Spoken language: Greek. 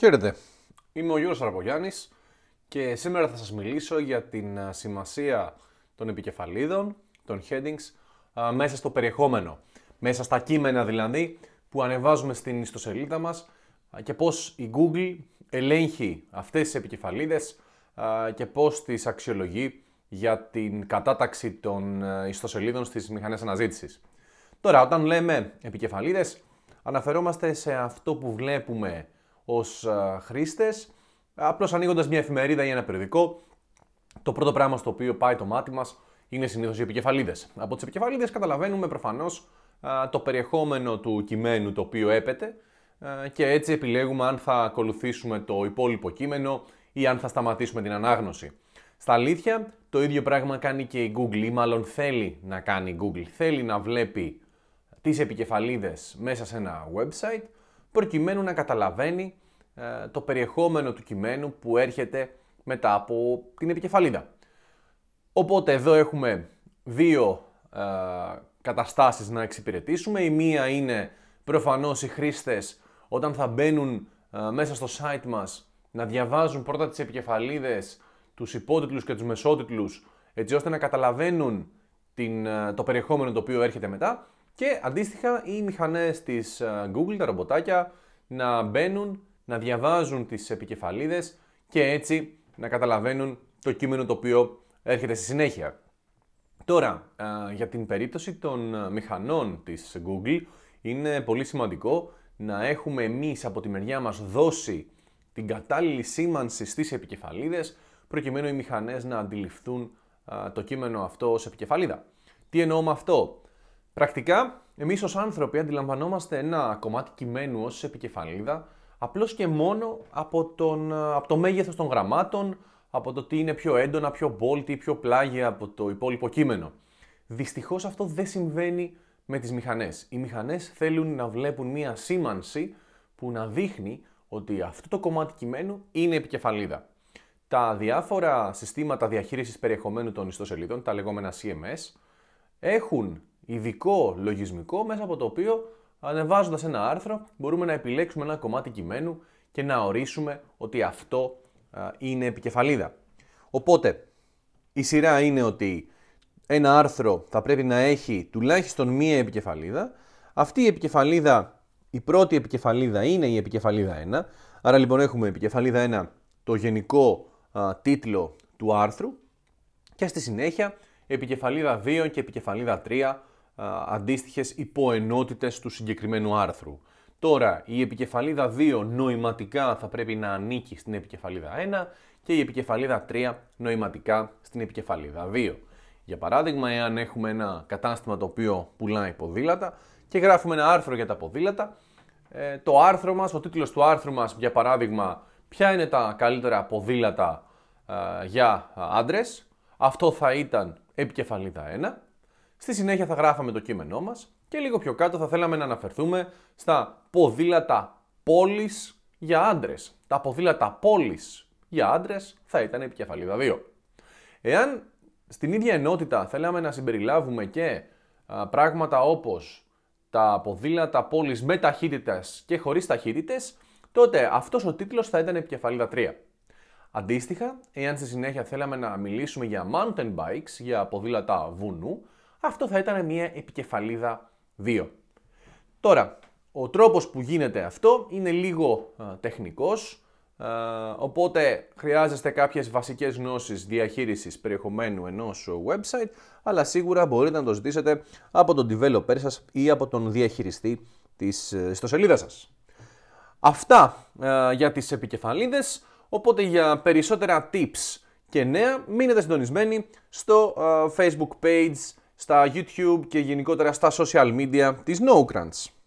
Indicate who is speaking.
Speaker 1: Χαίρετε, είμαι ο Γιώργος Αραπογιάννης και σήμερα θα σας μιλήσω για την σημασία των επικεφαλίδων, των headings, μέσα στο περιεχόμενο, μέσα στα κείμενα δηλαδή που ανεβάζουμε στην ιστοσελίδα μας και πώς η Google ελέγχει αυτές τις επικεφαλίδες και πώς τις αξιολογεί για την κατάταξη των ιστοσελίδων στις μηχανές αναζήτησης. Τώρα, όταν λέμε επικεφαλίδες, αναφερόμαστε σε αυτό που βλέπουμε ως χρήστες, απλώς ανοίγοντας μια εφημερίδα ή ένα περιοδικό, το πρώτο πράγμα στο οποίο πάει το μάτι μας είναι συνήθως οι επικεφαλίδες. Από τις επικεφαλίδες καταλαβαίνουμε προφανώς το περιεχόμενο του κειμένου το οποίο έπεται και έτσι επιλέγουμε αν θα ακολουθήσουμε το υπόλοιπο κείμενο ή αν θα σταματήσουμε την ανάγνωση. Στα αλήθεια, το ίδιο πράγμα κάνει και η Google ή μάλλον θέλει να κάνει η Google. Θέλει να βλέπει τις επικεφαλίδες μέσα σε ένα website προκειμένου να καταλαβαίνει ε, το περιεχόμενο του κειμένου που έρχεται μετά από την επικεφαλίδα. Οπότε εδώ έχουμε δύο ε, καταστάσεις να εξυπηρετήσουμε. Η μία είναι προφανώς οι χρήστες όταν θα μπαίνουν ε, μέσα στο site μας να διαβάζουν πρώτα τις επικεφαλίδες, τους υπότιτλους και τους μεσότιτλους έτσι ώστε να καταλαβαίνουν την, το περιεχόμενο το οποίο έρχεται μετά και αντίστοιχα οι μηχανές της ε, Google, τα ρομποτάκια, να μπαίνουν, να διαβάζουν τις επικεφαλίδες και έτσι να καταλαβαίνουν το κείμενο το οποίο έρχεται στη συνέχεια. Τώρα, ε, για την περίπτωση των ε, μηχανών της Google, είναι πολύ σημαντικό να έχουμε εμείς από τη μεριά μας δώσει την κατάλληλη σήμανση στις επικεφαλίδες, προκειμένου οι μηχανές να αντιληφθούν το κείμενο αυτό ως επικεφαλίδα. Τι εννοώ με αυτό; Πρακτικά, εμείς ως άνθρωποι αντιλαμβανόμαστε ένα κομμάτι κειμένου ως επικεφαλίδα απλώς και μόνο από, τον, από το μέγεθος των γραμμάτων, από το τι είναι πιο έντονα, πιο bold ή πιο πλάγια από το υπόλοιπο κείμενο. Δυστυχώς αυτό δεν συμβαίνει με τις μηχανές. Οι μηχανές θέλουν να βλέπουν μία σήμανση που να δείχνει ότι αυτό το κομμάτι κειμένου είναι επικεφαλίδα. Τα διάφορα συστήματα διαχείρισης περιεχομένου των ιστοσελίδων, τα λεγόμενα CMS, έχουν ειδικό λογισμικό μέσα από το οποίο ανεβάζοντας ένα άρθρο μπορούμε να επιλέξουμε ένα κομμάτι κειμένου και να ορίσουμε ότι αυτό είναι επικεφαλίδα. Οπότε η σειρά είναι ότι ένα άρθρο θα πρέπει να έχει τουλάχιστον μία επικεφαλίδα. Αυτή η επικεφαλίδα, η πρώτη επικεφαλίδα είναι η επικεφαλίδα 1. Άρα λοιπόν έχουμε επικεφαλίδα 1 το γενικό τίτλο του άρθρου και στη συνέχεια επικεφαλίδα 2 και επικεφαλίδα 3 αντίστοιχες υποενότητες του συγκεκριμένου άρθρου. Τώρα, η επικεφαλίδα 2 νοηματικά θα πρέπει να ανήκει στην επικεφαλίδα 1 και η επικεφαλίδα 3 νοηματικά στην επικεφαλίδα 2. Για παράδειγμα, εάν έχουμε ένα κατάστημα το οποίο πουλάει ποδήλατα και γράφουμε ένα άρθρο για τα ποδήλατα, ε, το άρθρο μας, ο τίτλος του άρθρου μας, για παράδειγμα, ποια είναι τα καλύτερα ποδήλατα για άντρες, αυτό θα ήταν επικεφαλίδα 1 Στη συνέχεια θα γράφαμε το κείμενό μας και λίγο πιο κάτω θα θέλαμε να αναφερθούμε στα ποδήλατα πόλης για άντρες. Τα ποδήλατα πόλης για άντρες θα ήταν επικεφαλίδα 2. Εάν στην ίδια ενότητα θέλαμε να συμπεριλάβουμε και πράγματα όπως τα ποδήλατα πόλης με ταχύτητες και χωρίς ταχύτητες, τότε αυτός ο τίτλος θα ήταν επικεφαλίδα 3. Αντίστοιχα, εάν στη συνέχεια θέλαμε να μιλήσουμε για mountain bikes, για ποδήλατα βουνού, αυτό θα ήταν μια επικεφαλίδα 2. Τώρα, ο τρόπος που γίνεται αυτό είναι λίγο α, τεχνικός, οπότε χρειάζεστε κάποιες βασικές γνώσεις διαχείρισης περιεχομένου ενός website, αλλά σίγουρα μπορείτε να το ζητήσετε από τον developer σας ή από τον διαχειριστή της ε, ιστοσελίδας σας. Αυτά για τις επικεφαλίδες, οπότε για περισσότερα tips και νέα μείνετε συντονισμένοι στο Facebook page στα YouTube και γενικότερα στα social media της NoCrunch.